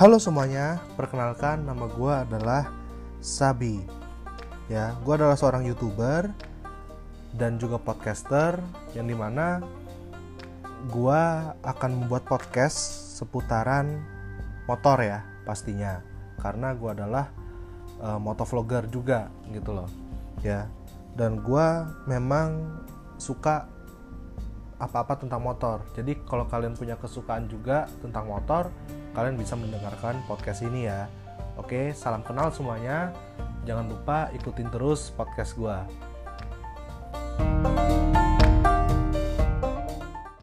Halo semuanya, perkenalkan nama gue adalah Sabi. Ya, gue adalah seorang youtuber dan juga podcaster yang di mana gue akan membuat podcast seputaran motor ya pastinya karena gue adalah uh, motovlogger juga gitu loh ya dan gue memang suka apa-apa tentang motor. Jadi kalau kalian punya kesukaan juga tentang motor kalian bisa mendengarkan podcast ini ya. Oke salam kenal semuanya. Jangan lupa ikutin terus podcast gue